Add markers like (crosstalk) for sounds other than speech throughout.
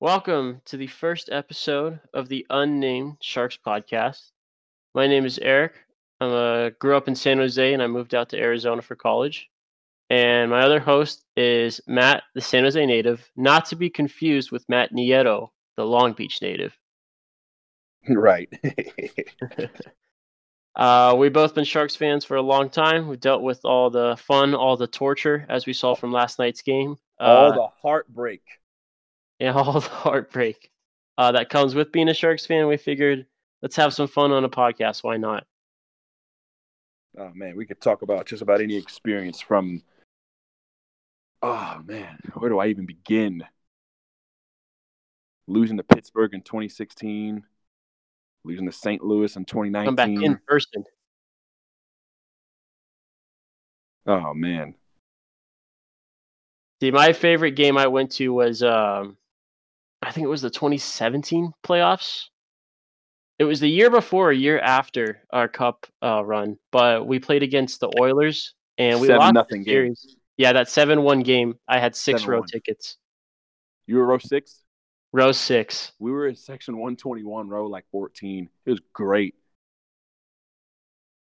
Welcome to the first episode of the Unnamed Sharks podcast. My name is Eric. I uh, grew up in San Jose and I moved out to Arizona for college. And my other host is Matt, the San Jose native, not to be confused with Matt Nieto, the Long Beach native. (laughs) Right. (laughs) uh, we've both been Sharks fans for a long time. We've dealt with all the fun, all the torture, as we saw from last night's game. All Uh, the heartbreak. And (laughs) all the heartbreak uh, that comes with being a Sharks fan. We figured let's have some fun on a podcast. Why not? Oh man, we could talk about just about any experience from Oh man, where do I even begin? Losing to Pittsburgh in 2016, losing to St. Louis in 2019. Come back 2019. in person. Oh man. See, my favorite game I went to was um, I think it was the 2017 playoffs. It was the year before, a year after our cup uh, run, but we played against the Oilers and we Seven lost nothing the game. Yeah, that seven-one game. I had six row 7-1. tickets, You were row six? row six. We were in section 121, row like 14. It was great.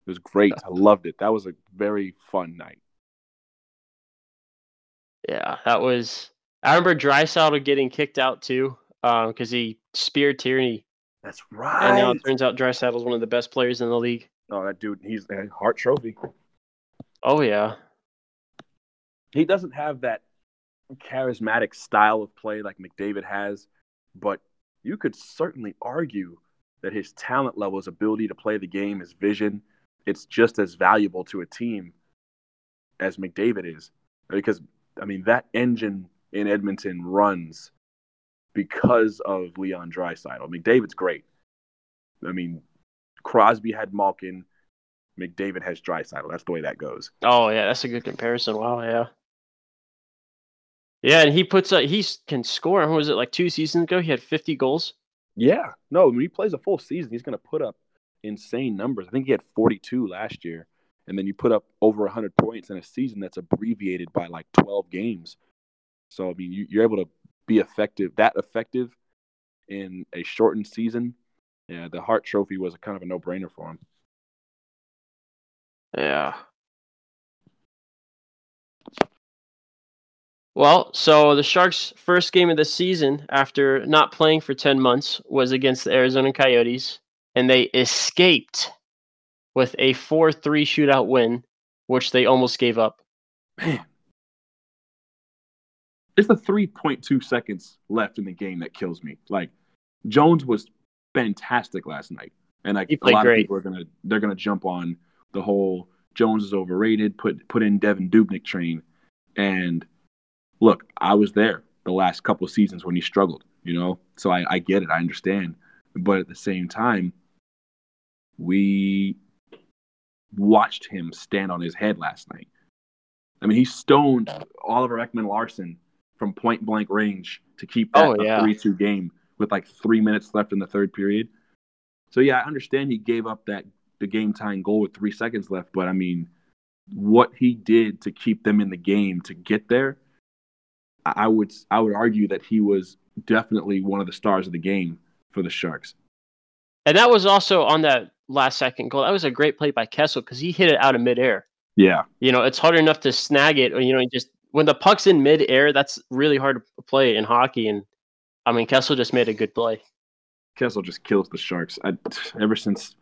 It was great. I loved it. That was a very fun night. Yeah, that was. I remember Draisaitl getting kicked out too um, because he speared Tierney, That's right. and now it turns out Draisaitl's one of the best players in the league. Oh, that dude, he's a Hart Trophy. Oh yeah, he doesn't have that charismatic style of play like McDavid has, but you could certainly argue that his talent level, his ability to play the game, his vision, it's just as valuable to a team as McDavid is. Because I mean that engine in Edmonton runs because of Leon Draisaitl. McDavid's great. I mean, Crosby had Malkin, McDavid has Draisaitl. That's the way that goes. oh yeah, that's a good comparison. Wow, yeah, yeah, and he puts up. He can score. What was it like two seasons ago? He had 50 goals. Yeah, no, when he plays a full season, he's going to put up insane numbers. I think he had 42 last year, and then you put up over 100 points in a season that's abbreviated by like 12 games. So I mean, you, you're able to be effective, that effective, in a shortened season. Yeah, the Hart Trophy was a kind of a no-brainer for him. Yeah. Well, so the Sharks' first game of the season after not playing for 10 months was against the Arizona Coyotes, and they escaped with a 4 3 shootout win, which they almost gave up. Man, it's the 3.2 seconds left in the game that kills me. Like Jones was fantastic last night, and like a lot great. of people are gonna they're gonna jump on the whole Jones is overrated. Put put in Devan Dubnyk train, and look, I was there the last couple of seasons when he struggled. You know, so I, I get it, I understand, but at the same time, we watched him stand on his head last night. I mean, he stoned Oliver Ekman Larsson from point blank range to keep oh, that Oh, a yeah. 3 2 game with like three minutes left in the third period. So, yeah, I understand he gave up that the game tying goal with three seconds left, but I mean, what he did to keep them in the game to get there, I I would I would argue that he was definitely one of the stars of the game for the Sharks. And that was also on that last second goal. That was a great play by Kessel because he hit it out of midair. Yeah, You know, it's hard enough to snag it, or, you know, just when the puck's in midair, that's really hard to play in hockey. And I mean, Kessel just made a good play. Kessel just kills the Sharks. I, ever since,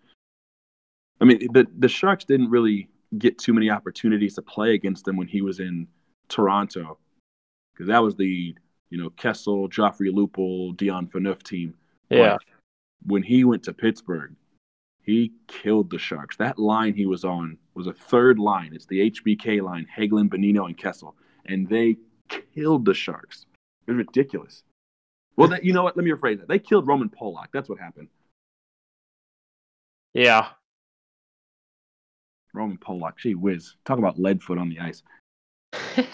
I mean, the the Sharks didn't really get too many opportunities to play against them when he was in Toronto, because that was the you know Kessel, Joffrey Lupul, Dion Phaneuf team. Yeah. But when he went to Pittsburgh, he killed the Sharks. That line he was on was a third line. It's the HBK line: Hagelin, Bonino, and Kessel, and they killed the Sharks. It was ridiculous. Well, that, you know what? Let me rephrase that. They killed Roman Polak. That's what happened. Yeah. Roman Polak, gee whiz. Talk about lead foot on the ice. (laughs)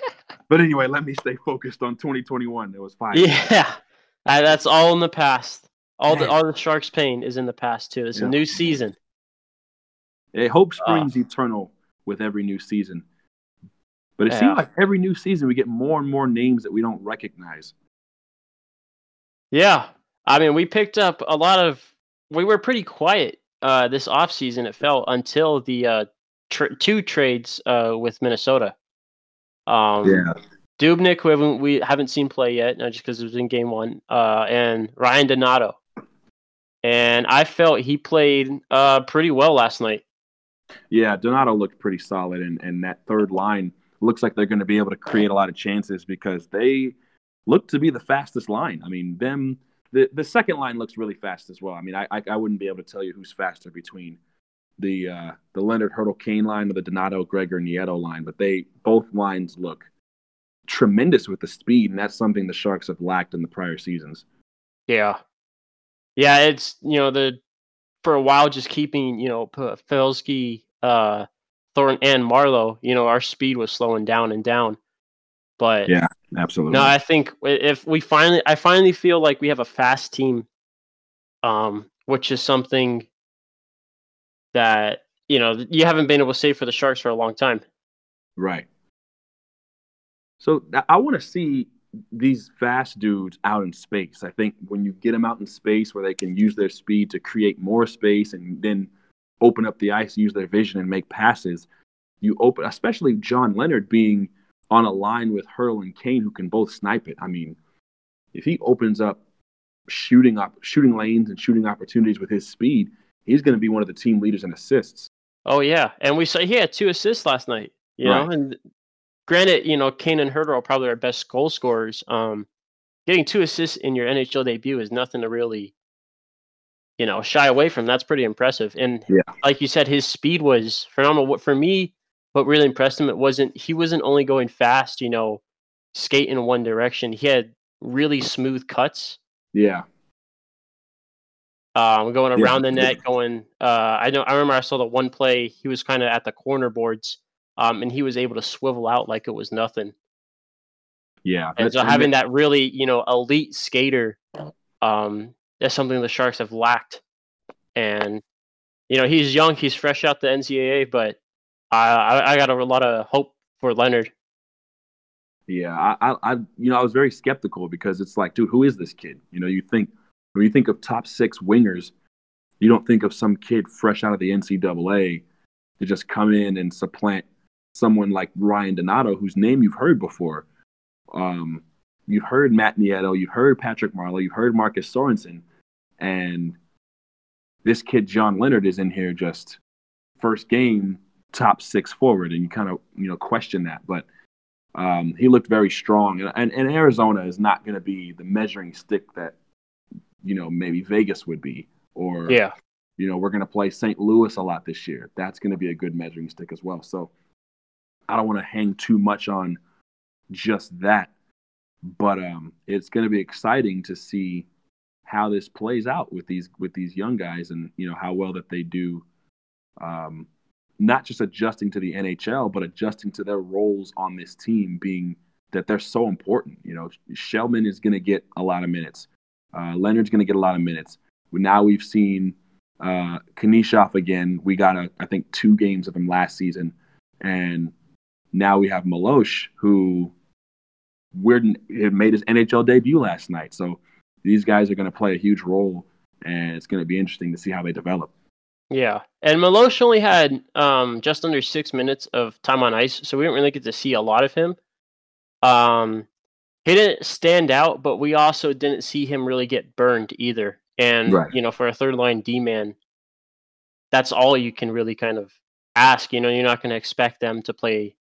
But anyway, let me stay focused on 2021. It was fine. Yeah. Uh, that's all in the past. All the all the Sharks' pain is in the past too. It's Yeah. a new season. Hey, hope Ah. springs eternal with every new season. But it Yeah. seems like every new season we get more and more names that we don't recognize. Yeah. I mean, we picked up a lot of we were pretty quiet uh this offseason it felt until the uh tr- two trades uh with Minnesota. Um Yeah. Dubnyk, who haven't, we haven't seen play yet, just because it was in game one, uh, and Ryan Donato. And I felt he played uh, pretty well last night. Yeah, Donato looked pretty solid, and, and that third line looks like they're going to be able to create a lot of chances because they look to be the fastest line. I mean, them the, the second line looks really fast as well. I mean, I, I, I wouldn't be able to tell you who's faster between the uh, the Leonard Hertl Kane line or the Donato Gregor Nieto line, but they both lines look tremendous with the speed, and that's something the Sharks have lacked in the prior seasons. Yeah, yeah, it's you know the for a while just keeping you know Pavelski, uh, Thornton, and Marleau, You know our speed was slowing down and down, but Yeah, absolutely. no, I think if we finally, I finally feel like we have a fast team, um, which is something that you know you haven't been able to say for the Sharks for a long time. Right. So I want to see these fast dudes out in space. I think when you get them out in space where they can use their speed to create more space and then open up the ice, use their vision and make passes, you open, especially John Leonard being on a line with Hertl and Kane who can both snipe it. I mean, if he opens up shooting up shooting lanes and shooting opportunities with his speed, he's going to be one of the team leaders in assists. Oh yeah, and we saw he had two assists last night. You know, and granted, you know, Kane and Hertl are probably our best goal scorers. Um, getting two assists in your NHL debut is nothing to really, you know, shy away from. That's pretty impressive. And Yeah. like you said, his speed was phenomenal. What for me, what really impressed him, it wasn't he wasn't only going fast, you know, skate in one direction. He had really smooth cuts. Yeah. um, going Yeah. around the net, (laughs) going. Uh, I know. I remember I saw the one play. He was kind of at the corner boards, um, and he was able to swivel out like it was nothing. Yeah. And so having that really, you know, elite skater, um, that's something the Sharks have lacked. And you know, he's young. He's fresh out the NCAA, but I, I, I got a lot of hope for Leonard. Yeah, I, I, you know, I was very skeptical because it's like, dude, who is this kid? You know, you think when you think of top six wingers, you don't think of some kid fresh out of the NCAA to just come in and supplant someone like Ryan Donato, whose name you've heard before. Um, you've heard Matt Nieto, you've heard Patrick Marleau, you've heard Marcus Sorensen, and this kid John Leonard is in here just first game top six forward, and you kind of you know question that, but. Um, he looked very strong, and, and, and Arizona is not going to be the measuring stick that you know maybe Vegas would be, or Yeah, you know we're going to play St. Louis a lot this year. That's going to be a good measuring stick as well. So I don't want to hang too much on just that, but um, it's going to be exciting to see how this plays out with these with these young guys, and you know how well that they do. Um, not just adjusting to the NHL, but adjusting to their roles on this team, being that they're so important. You know, Shellman is going to get a lot of minutes. Uh, Leonard's going to get a lot of minutes. Now we've seen uh, Knyzhov again. We got, a, I think, two games of him last season. And now we have Malosh, who we're, made his NHL debut last night. So these guys are going to play a huge role, and it's going to be interesting to see how they develop. yeah. And Milosh only had um, just under six minutes of time on ice, so we didn't really get to see a lot of him. Um, he didn't stand out, but we also didn't see him really get burned either. And Right. you know, for a third line D man, that's all you can really kind of ask. You know, you're not going to expect them to play,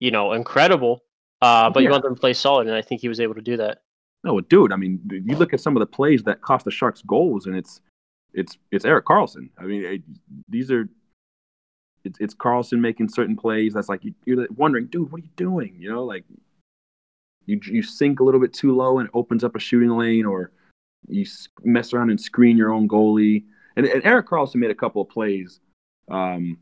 you know, incredible, uh, but you want them to play solid, and I think he was able to do that. No, dude. I mean, you look at some of the plays that cost the Sharks goals, and it's it's it's Eric Karlsson. I mean, it, these are it's it's Karlsson making certain plays. That's like you, you're wondering, dude, what are you doing? You know, like you you sink a little bit too low and it opens up a shooting lane, or you mess around and screen your own goalie. And, and Eric Karlsson made a couple of plays. Um,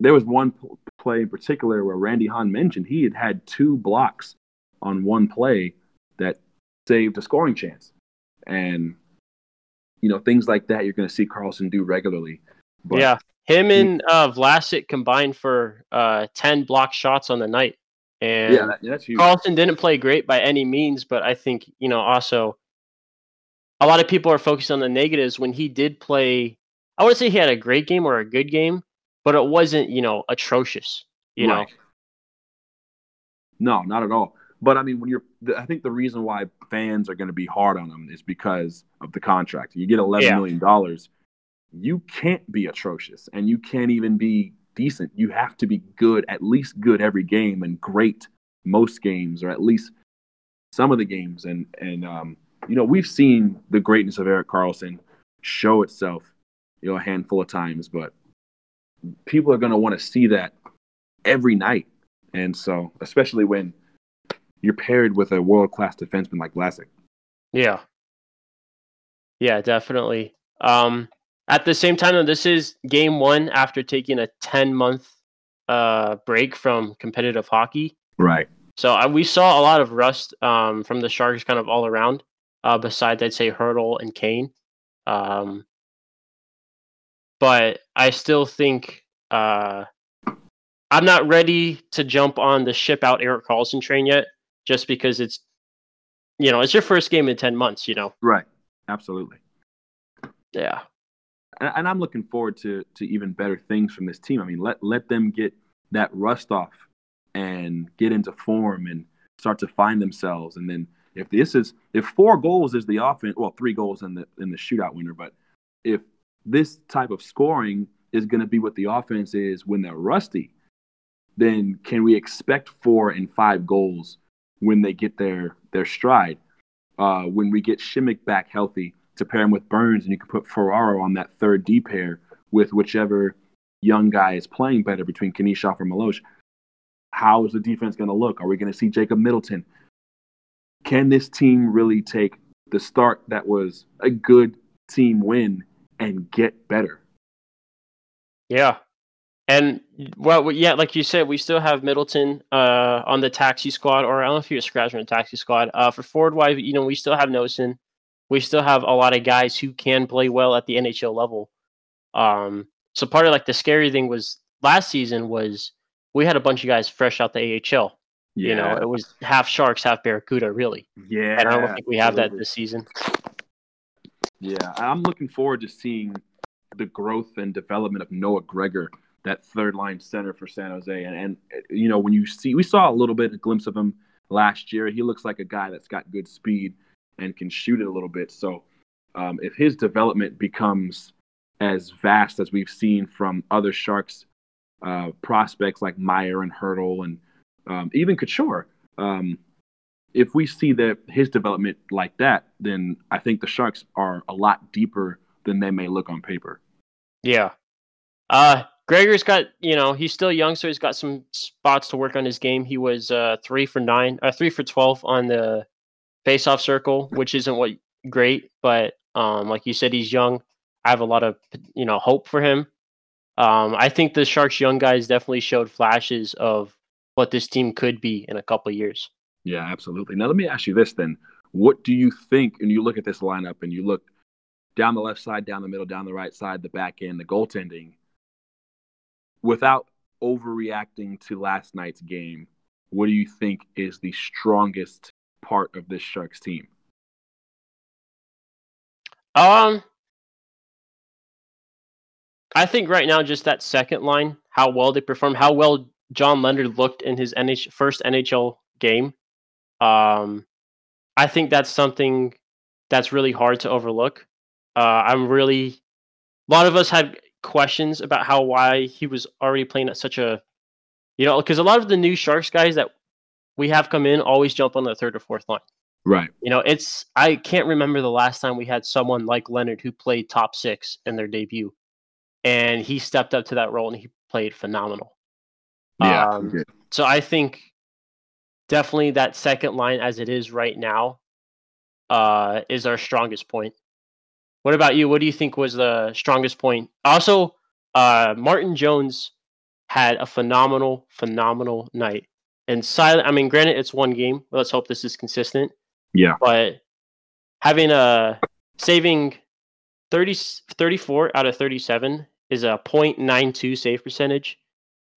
there was one play in particular where Randy Hahn mentioned he had had two blocks on one play that saved a scoring chance. And you know things like that you're going to see Karlsson do regularly. But yeah, him and uh, Vlasic combined for uh, ten block shots on the night, And yeah, that, that's huge. Karlsson didn't play great by any means, but I think, you know, also a lot of people are focused on the negatives when he did play. I wouldn't say he had a great game or a good game, but it wasn't, you know, atrocious, you know. No, not at all. But I mean, when you're, I think the reason why fans are going to be hard on him is because of the contract. You get eleven Yeah. million dollars, you can't be atrocious, and you can't even be decent. You have to be good, at least good every game, and great most games, or at least some of the games. And and um, you know, we've seen the greatness of Eric Karlsson show itself, you know, a handful of times, but people are going to want to see that every night. And so, especially when you're paired with a world class defenseman like Vlasic. Yeah. Yeah, definitely. Um, at the same time, though, this is game one after taking a 10 month uh, break from competitive hockey. Right. So uh, we saw a lot of rust um, from the Sharks kind of all around, uh, besides, I'd say, Hertl and Kane. Um, but I still think uh, I'm not ready to jump on the ship out Eric Karlsson train yet, just because it's, you know, it's your first game in 10 months, you know? Right. Absolutely. Yeah. And, and I'm looking forward to to even better things from this team. I mean, let let them get that rust off and get into form and start to find themselves. And then if this is if four goals is the offense, well, three goals in the in the shootout winner, but if this type of scoring is going to be what the offense is when they're rusty, then can we expect four and five goals when they get their their stride? Uh, when we get Simek back healthy to pair him with Burns, and you can put Ferraro on that third D pair with whichever young guy is playing better between Knyzhov or Malosh. How is the defense going to look? Are we going to see Jacob Middleton? Can this team really take the start that was a good team win and get better? Yeah. And well, yeah, like you said, we still have Middleton uh, on the taxi squad, or I don't know if he was scratched on the taxi squad. Uh, for forward wise, you know, we still have Noesen. We still have a lot of guys who can play well at the NHL level. Um, so part of like the scary thing was last season was we had a bunch of guys fresh out the AHL. Yeah. You know, it was half Sharks, half Barracuda, really. yeah. And I don't think we have that this season. Yeah, I'm looking forward to seeing the growth and development of Noah Gregor, that third line center for San Jose. And, and you know, when you see, we saw a little bit, a glimpse of him last year. He looks like a guy that's got good speed and can shoot it a little bit. So um, if his development becomes as vast as we've seen from other Sharks uh, prospects like Meier and Hertl and um, even Couture, um, if we see that his development like that, then I think the Sharks are a lot deeper than they may look on paper. Yeah. Uh Gregor's got, you know, he's still young, so he's got some spots to work on his game. He was uh three for nine, uh three for twelve on the face-off circle, which isn't what great, but um, like you said, he's young. I have a lot of you know hope for him. Um, I think the Sharks young guys definitely showed flashes of what this team could be in a couple years. Yeah, absolutely. Now let me ask you this then: What do you think? And you look at this lineup, and you look down the left side, down the middle, down the right side, the back end, the goaltending. Without overreacting to last night's game, what do you think is the strongest part of this Sharks team? Um, I think right now just that second line, how well they perform, how well John Leonard looked in his NH- first NHL game. Um, I think that's something that's really hard to overlook. Uh, I'm really, a lot of us had questions about how why he was already playing at such a, you know, because a lot of the new Sharks guys that we have come in always jump on the third or fourth line. Right. You know, it's I can't remember the last time we had someone like Leonard who played top six in their debut, and he stepped up to that role and he played phenomenal. Yeah. Um, okay. So I think definitely that second line as it is right now uh, is our strongest point. What about you? What do you think was the strongest point? Also, uh, Martin Jones had a phenomenal, phenomenal night. And silent. I mean, granted, it's one game. Let's hope this is consistent Yeah. but having a saving 30, 34 out of 37 is a 0.92 save percentage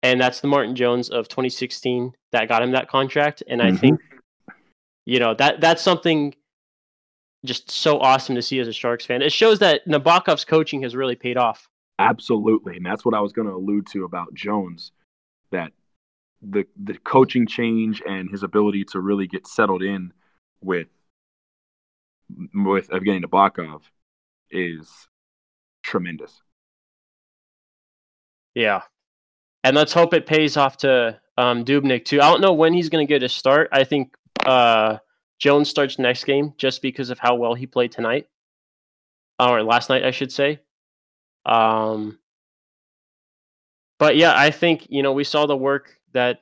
and that's the Martin Jones of 2016 that got him that contract. And I Mhm. think, you know, that that's something just so awesome to see as a Sharks fan. It shows that Nabokov's coaching has really paid off. Absolutely, and that's what I was going to allude to about Jones, that the the coaching change and his ability to really get settled in with with Evgeny Nabokov is tremendous. Yeah. And let's hope it pays off to um, Dubnyk too. I don't know when he's going to get a start. I think uh, Jones starts next game just because of how well he played tonight, or last night, I should say. Um, but yeah, I think you know we saw the work that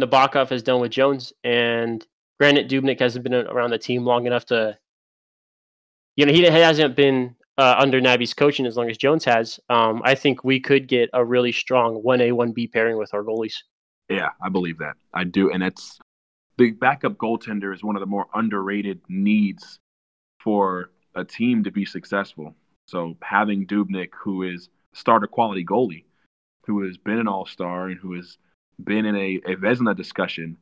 Nabokov has done with Jones, and granted, Dubnyk hasn't been around the team long enough to, you know, he hasn't been uh, under Naby's coaching as long as Jones has. Um, I think we could get a really strong one A one B pairing with our goalies. Yeah, I believe that. I do, and it's the backup goaltender is one of the more underrated needs for a team to be successful. So having Dubnyk, who is starter quality goalie, who has been an All Star and who has been in a, a Vezina discussion,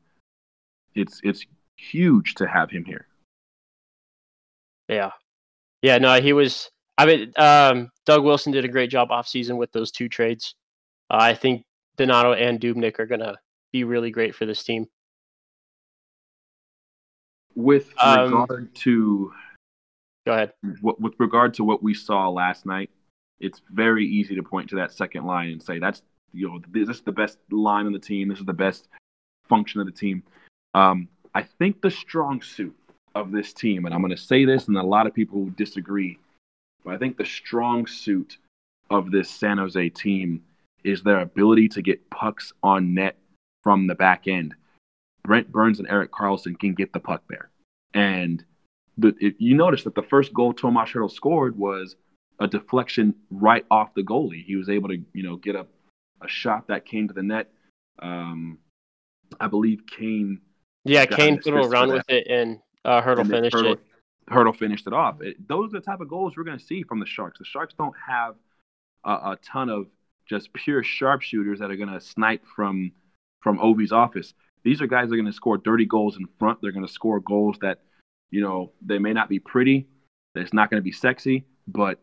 it's it's huge to have him here. Yeah, yeah. No, he was. I mean, um, Doug Wilson did a great job off season with those two trades. Uh, I think Donato and Dubnyk are gonna be really great for this team. With Um, regard to Go ahead. what, with regard to what we saw last night, it's very easy to point to that second line and say that's you know this is the best line on the team. This is the best function of the team. Um, I think the strong suit of this team, and I'm going to say this, and a lot of people will disagree, but I think the strong suit of this San Jose team is their ability to get pucks on net from the back end. Brent Burns and Eric Karlsson can get the puck there, and the, it, you notice that the first goal Tomas Hertl scored was a deflection right off the goalie. He was able to, you know, get a, a shot that came to the net. Um, I believe Kane. Yeah, Kane an put a assist for run with it, and uh, Hertl and finished Hertl, it. Hertl finished it off. It, those are the type of goals we're going to see from the Sharks. The Sharks don't have a, a ton of just pure sharpshooters that are going to snipe from from Ovi's office. These are guys that are going to score dirty goals in front. They're going to score goals that, you know, they may not be pretty. It's not going to be sexy, but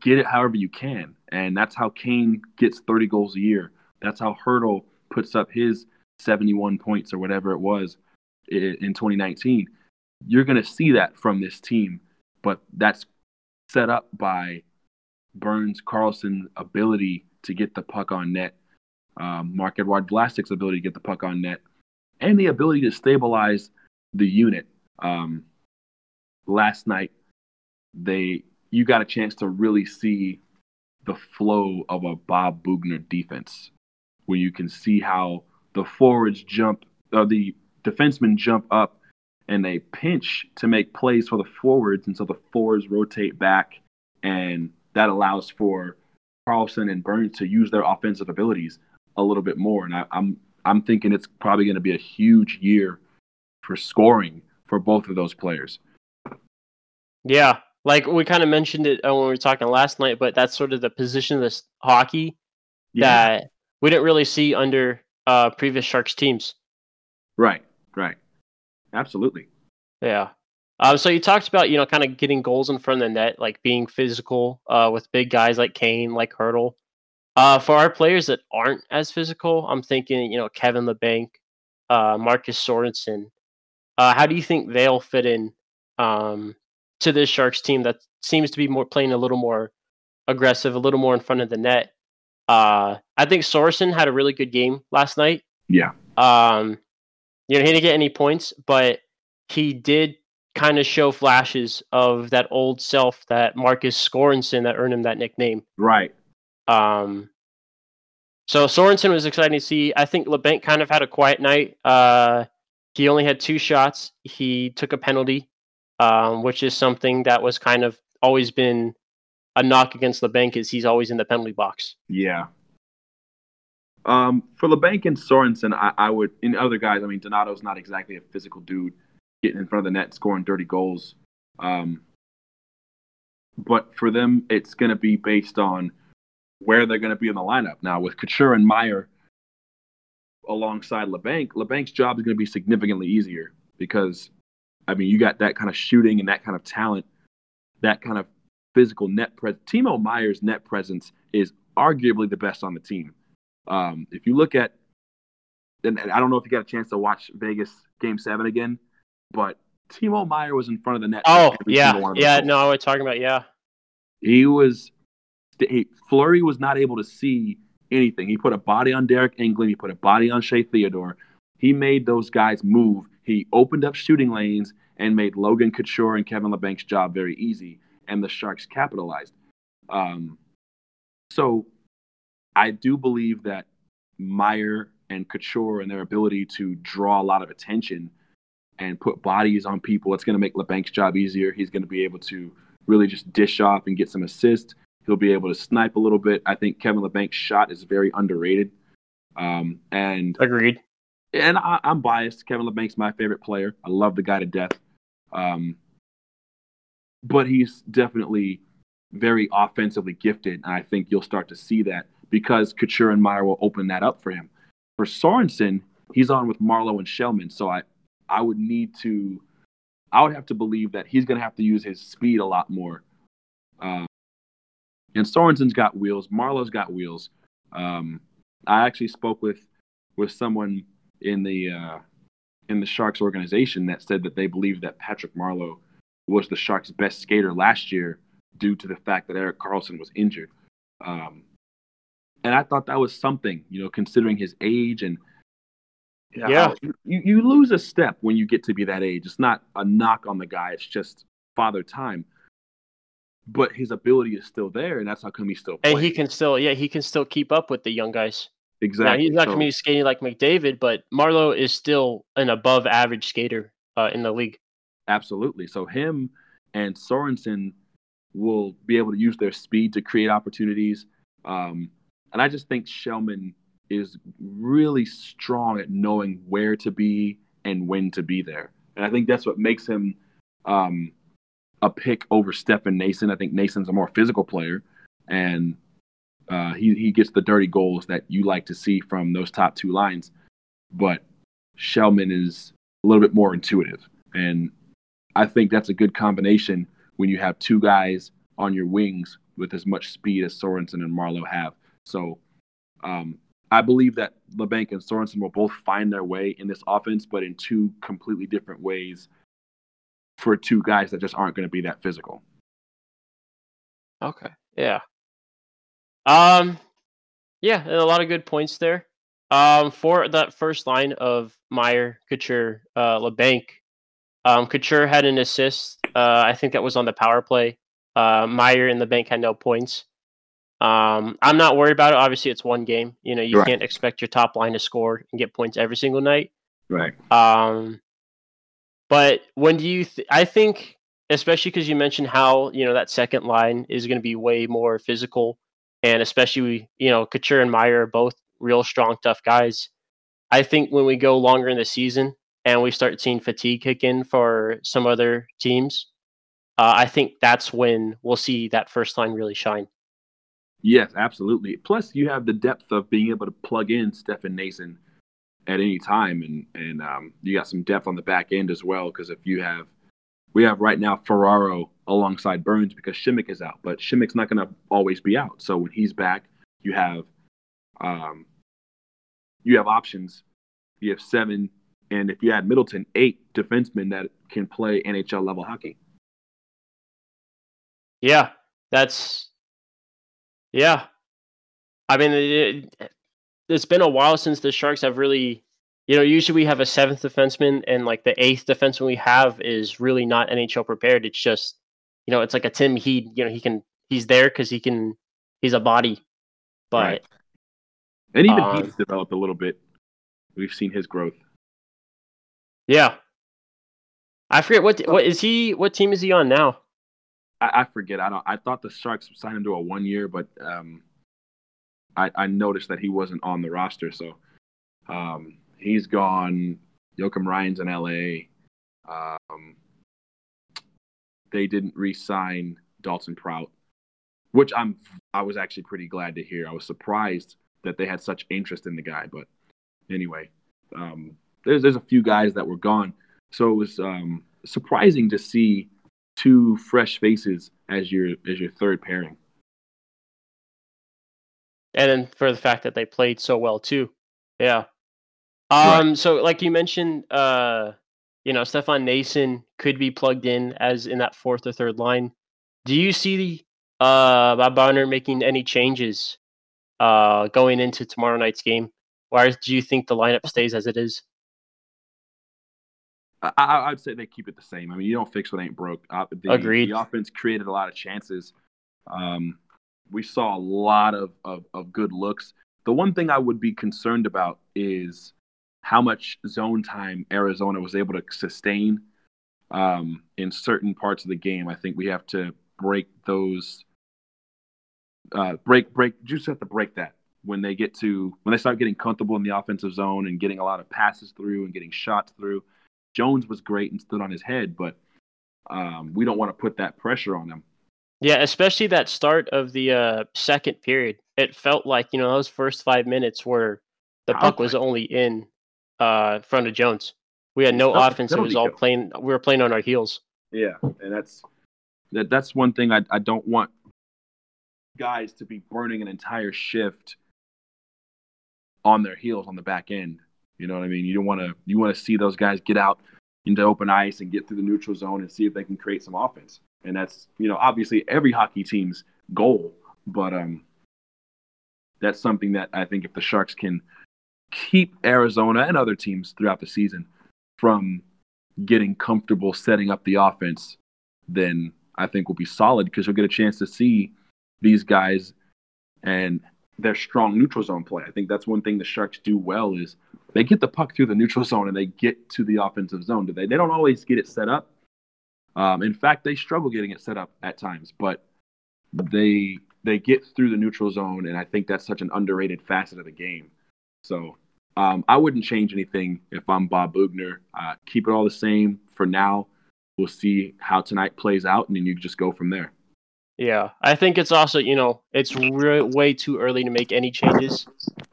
get it however you can. And that's how Kane gets 30 goals a year. That's how Hertl puts up his 71 points or whatever it was in 2019. You're going to see that from this team, but that's set up by Burns Karlsson's ability to get the puck on net, um, Marc-Edouard Vlasic's ability to get the puck on net, and the ability to stabilize the unit. Um, last night, they you got a chance to really see the flow of a Bob Boughner defense, where you can see how the forwards jump, uh, the defensemen jump up, and they pinch to make plays for the forwards, and so the forwards rotate back, and that allows for Karlsson and Burns to use their offensive abilities a little bit more. And I, I'm I'm thinking it's probably going to be a huge year for scoring for both of those players. Yeah, like we kind of mentioned it uh, when we were talking last night, but that's sort of the position of this hockey that we didn't really see under uh, previous Sharks teams. right, right, absolutely. Yeah. Um, so you talked about you know kind of getting goals in front of the net, like being physical uh, with big guys like Kane, like Hertl. Uh, for our players that aren't as physical, I'm thinking you know Kevin Labanc, uh, Marcus Sorensen. Uh, how do you think they'll fit in um, to this Sharks team that seems to be more playing a little more aggressive, a little more in front of the net? Uh, I think Sorensen had a really good game last night. Yeah, Um, you know, he didn't get any points, but he did kind of show flashes of that old self, that Marcus Sorensen that earned him that nickname. right. Um, so Sorensen was exciting to see. I think Labanc kind of had a quiet night. Uh, he only had two shots. He took a penalty, um, which is something that was kind of always been a knock against Labanc is he's always in the penalty box. Yeah. Um, for Labanc and Sorensen, I, I would. In other guys, I mean, Donato's not exactly a physical dude, getting in front of the net, scoring dirty goals. Um, but for them, it's going to be based on where they're going to be in the lineup. Now, with Couture and Meier alongside Labanc, Labanc's job is going to be significantly easier because, I mean, you got that kind of shooting and that kind of talent, that kind of physical net presence. Timo Meier's net presence is arguably the best on the team. Um, if you look at, and I don't know if you got a chance to watch Vegas Game Seven again, but Timo Meyer was in front of the net. Oh yeah, yeah. No, we're talking about yeah. He was. He, Fleury was not able to see anything. He put a body on Deryk Engelland. He put a body on Shea Theodore. He made those guys move. He opened up shooting lanes and made Logan Couture and Kevin Labanc's job very easy. And the Sharks capitalized. Um, so I do believe that Meier and Couture and their ability to draw a lot of attention and put bodies on people, it's going to make Labanc's job easier. He's going to be able to really just dish off and get some assists. He'll be able to snipe a little bit. I think Kevin Labanc's shot is very underrated. Um, and agreed. And I, am biased. Kevin Labanc's my favorite player. I love the guy to death. Um, but he's definitely very offensively gifted, and I think you'll start to see that because Couture and Meier will open that up for him. For Sorensen, he's on with Marleau and Shellman, so I I would need to I would have to believe that he's going to have to use his speed a lot more. Uh, and Sorensen's got wheels. Marleau's got wheels. Um, I actually spoke with with someone in the uh, in the Sharks organization that said that they believe that Patrick Marleau was the Sharks' best skater last year due to the fact that Eric Karlsson was injured. Um, and I thought that was something, you know, considering his age and yeah, you, you lose a step when you get to be that age. It's not a knock on the guy; it's just father time but his ability is still there, and that's how come he's still. Playing. And he can still, yeah, he can still keep up with the young guys. Exactly. Now, he's not so, going to be skating like McDavid, but Marleau is still an above average skater uh, in the league. Absolutely. So him and Sorensen will be able to use their speed to create opportunities. Um, and I just think Shellman is really strong at knowing where to be and when to be there. And I think that's what makes him um, a pick over Stephen Noesen. I think Noesen's a more physical player, and uh, he he gets the dirty goals that you like to see from those top two lines. But Shellman is a little bit more intuitive, and I think that's a good combination when you have two guys on your wings with as much speed as Sorensen and Marleau have. So um, I believe that Labanc and Sorensen will both find their way in this offense, but in two completely different ways for two guys that just aren't going to be that physical. Okay. Yeah. Um yeah, a lot of good points there. Um for that first line of Meier, Couture, uh Labanc, um Couture had an assist. Uh I think that was on the power play. Uh Meier and Labanc had no points. Um I'm not worried about it. Obviously it's one game. You know, you right. can't expect your top line to score and get points every single night. Right. Um but when do you? Th- I think, especially because you mentioned how you know that second line is going to be way more physical, and especially you know Couture and Meier are both real strong, tough guys. I think when we go longer in the season and we start seeing fatigue kick in for some other teams, uh, I think that's when we'll see that first line really shine. Yes, absolutely. Plus, you have the depth of being able to plug in Stefan Noesen at any time, and and um, you got some depth on the back end as well. Because if you have, we have right now Ferraro alongside Burns because Simek is out, but Simek's not going to always be out. So when he's back, you have, um, you have options. You have seven, and if you add Middleton, eight defensemen that can play NHL level hockey. Yeah, that's yeah. I mean, it, it's been a while since the Sharks have really, you know, usually we have a seventh defenseman and like the eighth defenseman we have is really not NHL prepared. It's just, you know, it's like a Tim He, you know, he can, he's there because he can, he's a body, but. Right. And even um, he's developed a little bit. We've seen his growth. Yeah. I forget what what is he what team is he on now? I, I forget. I don't I thought the Sharks signed him to a one year, but um I, I noticed that he wasn't on the roster. So um, he's gone. Joakim Ryan's in LA. Um, they didn't re-sign Dalton Prout, which I'm I was actually pretty glad to hear. I was surprised that they had such interest in the guy, but anyway. Um, there's there's a few guys that were gone, so it was um, surprising to see two fresh faces as your as your third pairing. And then for the fact that they played so well too, yeah. Um, right. so like you mentioned, uh, you know, Stefan Noesen could be plugged in as in that fourth or third line. Do you see uh Bob Boughner making any changes uh going into tomorrow night's game? Or do you think the lineup (laughs) stays as it is? I, would say they keep it the same. I mean, you don't fix what ain't broke. Uh, the, Agreed. The offense created a lot of chances. Um, we saw a lot of, of, of good looks. The one thing I would be concerned about is how much zone time Arizona was able to sustain um, in certain parts of the game. I think we have to break those. Uh, break, break. You just have to break that when they get to when they start getting comfortable in the offensive zone and getting a lot of passes through and getting shots through. Jones was great and stood on his head, but um, we don't want to put that pressure on him. Yeah, especially that start of the uh, second period. It felt like you know those first five minutes where the puck was only in uh, front of Jones. We had no offense. It was all playing. We were playing on our heels. Yeah, and that's that. That's one thing I I don't want guys to be burning an entire shift on their heels on the back end you know what I mean? You don't want to you want to see those guys get out into open ice and get through the neutral zone and see if they can create some offense. And that's you know obviously every hockey team's goal, but um, that's something that I think if the Sharks can keep Arizona and other teams throughout the season from getting comfortable setting up the offense, then I think we'll be solid because you'll get a chance to see these guys and their strong neutral zone play. I think that's one thing the Sharks do well is they get the puck through the neutral zone and they get to the offensive zone. Do they? They don't always get it set up. Um, in fact, they struggle getting it set up at times, but they they get through the neutral zone, and I think that's such an underrated facet of the game. So um, I wouldn't change anything if I'm Bob Boughner. Uh, keep it all the same for now. We'll see how tonight plays out, and then you just go from there. Yeah, I think it's also you know it's re- way too early to make any changes.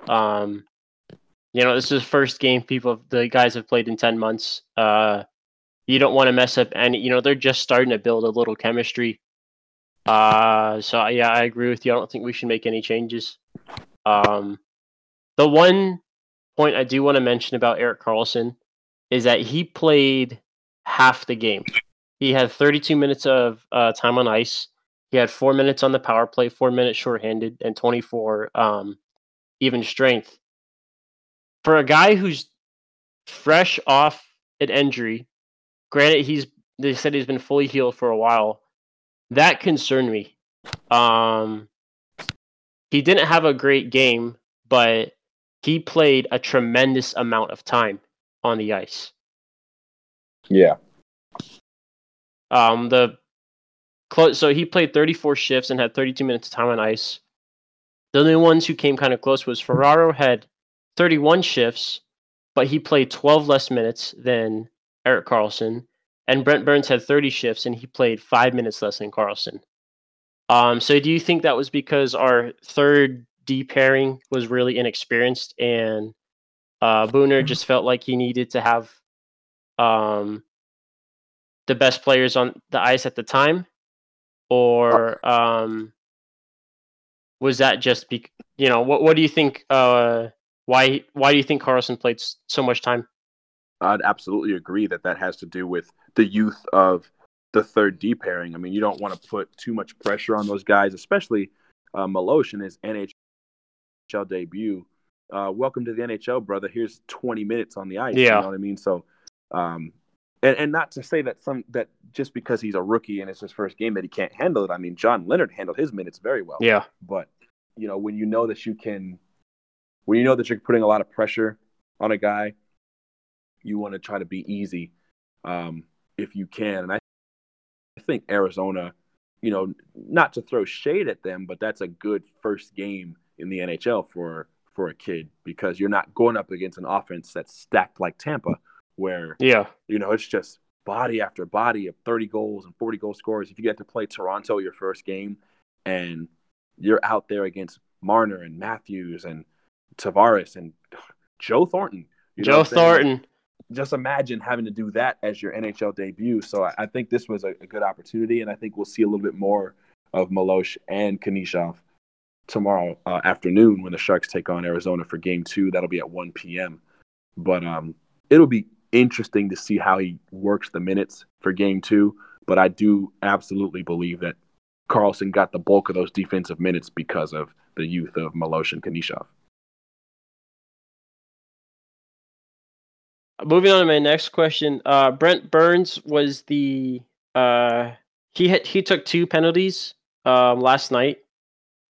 Um, you know, this is first game people the guys have played in ten months. Uh, you don't want to mess up any. You know, they're just starting to build a little chemistry. Uh, so yeah, I agree with you. I don't think we should make any changes. Um, the one point I do want to mention about Erik Karlsson is that he played half the game. He had 32 minutes of uh, time on ice. He had four minutes on the power play, four minutes shorthanded, and 24 um, even strength. For a guy who's fresh off an injury, granted he's they said he's been fully healed for a while. That concerned me. Um, he didn't have a great game, but he played a tremendous amount of time on the ice. Yeah. Um, the close. So he played 34 shifts and had 32 minutes of time on ice. The only ones who came kind of close was Ferraro had 31 shifts, but he played 12 less minutes than Erik Karlsson, and Brent Burns had 30 shifts and he played five minutes less than Karlsson. Um, so do you think that was because our third D pairing was really inexperienced and uh, Boughner mm-hmm. just felt like he needed to have um, the best players on the ice at the time? or um, was that just be you know what what do you think uh, why why do you think Karlsson played so much time? I'd absolutely agree that that has to do with the youth of the third D pairing. I mean, you don't want to put too much pressure on those guys, especially uh, Milosh in his NHL debut. Uh, welcome to the NHL, brother. Here's 20 minutes on the ice. Yeah. You know what I mean? So um, and, and not to say that some that just because he's a rookie and it's his first game that he can't handle it. I mean, John Leonard handled his minutes very well. Yeah. But you know, when you know that you can, when you know that you're putting a lot of pressure on a guy, you want to try to be easy um, if you can. And I, I think Arizona, you know, not to throw shade at them, but that's a good first game in the NHL for for a kid because you're not going up against an offense that's stacked like Tampa where yeah, you know, it's just body after body of 30 goals and 40 goal scores. If you get to play Toronto your first game and you're out there against Marner and Matthews and Tavares and Joe Thornton. You know Joe Thornton. Just imagine having to do that as your NHL debut. So I, I think this was a, a, good opportunity, and I think we'll see a little bit more of Malosh and Knyzhov tomorrow uh, afternoon when the Sharks take on Arizona for Game Two. That'll be at 1 p.m. But um, it'll be interesting to see how he works the minutes for Game Two. But I do absolutely believe that Karlsson got the bulk of those defensive minutes because of the youth of Malosh and Knyzhov. Moving on to my next question, uh, Brent Burns was the uh, he had, he took two penalties um, last night.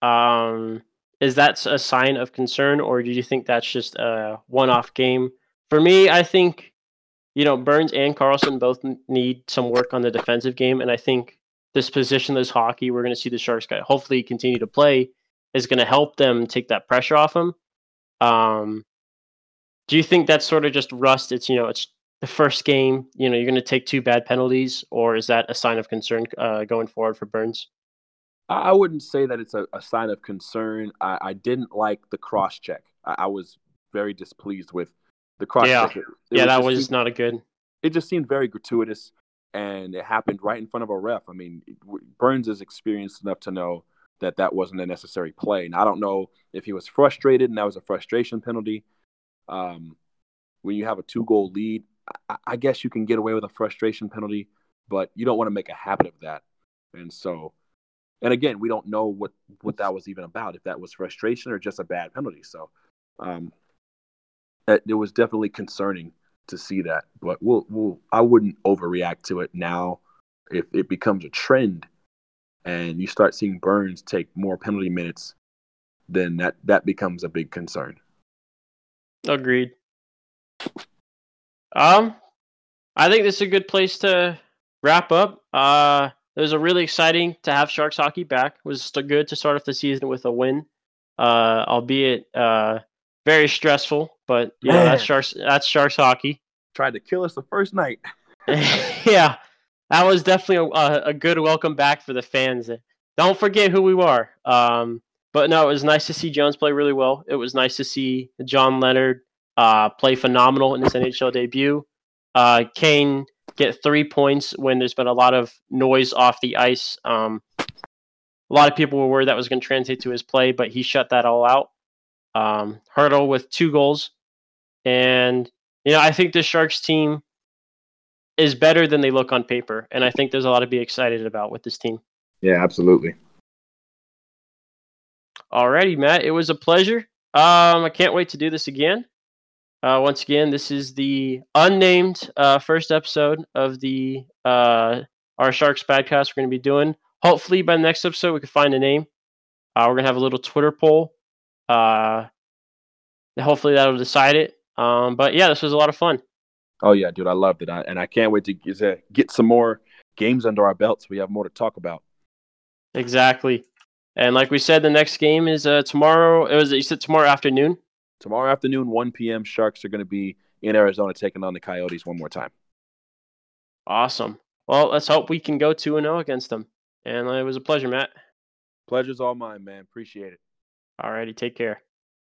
Um, is that a sign of concern, or do you think that's just a one-off game? For me, I think you know Burns and Karlsson both need some work on the defensive game, and I think this positionless hockey we're going to see the Sharks guy hopefully continue to play is going to help them take that pressure off them. Um, do you think that's sort of just rust? It's you know it's the first game. You know you're going to take two bad penalties, or is that a sign of concern uh, going forward for Burns? I wouldn't say that it's a, a sign of concern. I, I, didn't like the cross check. I, I, was very displeased with the cross yeah. check. It, it yeah, that was not a good. It just seemed very gratuitous, and it happened right in front of a ref. I mean, Burns is experienced enough to know that that wasn't a necessary play. And I don't know if he was frustrated and that was a frustration penalty. Um, when you have a two goal lead, I, I guess you can get away with a frustration penalty, but you don't want to make a habit of that. And so, and again, we don't know what what that was even about. If that was frustration or just a bad penalty. So, um, it, it was definitely concerning to see that. But we'll, we'll I wouldn't overreact to it now. If it becomes a trend, and you start seeing Burns take more penalty minutes, then that that becomes a big concern. Agreed. Um, I think this is a good place to wrap up. Uh, it was a really exciting to have Sharks hockey back. It was good to start off the season with a win, uh, albeit uh, very stressful. But you know, that's Sharks. That's Sharks hockey. Tried to kill us the first night. (laughs) (laughs) yeah, that was definitely a, a, good welcome back for the fans. Don't forget who we were. Um, but no, it was nice to see Jones play really well. It was nice to see John Leonard uh, play phenomenal in his NHL debut. Uh, Kane get three points when there's been a lot of noise off the ice. Um, a lot of people were worried that was going to translate to his play, but he shut that all out. Um, Hertl with two goals, and you know I think the Sharks team is better than they look on paper, and I think there's a lot to be excited about with this team. Yeah, absolutely. Alrighty, Matt. It was a pleasure. Um, I can't wait to do this again. Uh, once again, this is the unnamed uh, first episode of the uh, our Sharks podcast we're going to be doing. Hopefully, by the next episode, we can find a name. Uh, we're going to have a little Twitter poll. Uh, hopefully, that'll decide it. Um, but yeah, this was a lot of fun. Oh yeah, dude, I loved it, I, and I can't wait to get some more games under our belts. We have more to talk about. Exactly. And like we said, the next game is uh, tomorrow. It was you said tomorrow afternoon. Tomorrow afternoon, 1 p.m. Sharks are going to be in Arizona taking on the Coyotes one more time. Awesome. Well, let's hope we can go 2 0 against them. And it was a pleasure, Matt. Pleasure's all mine, man. Appreciate it. All righty. Take care.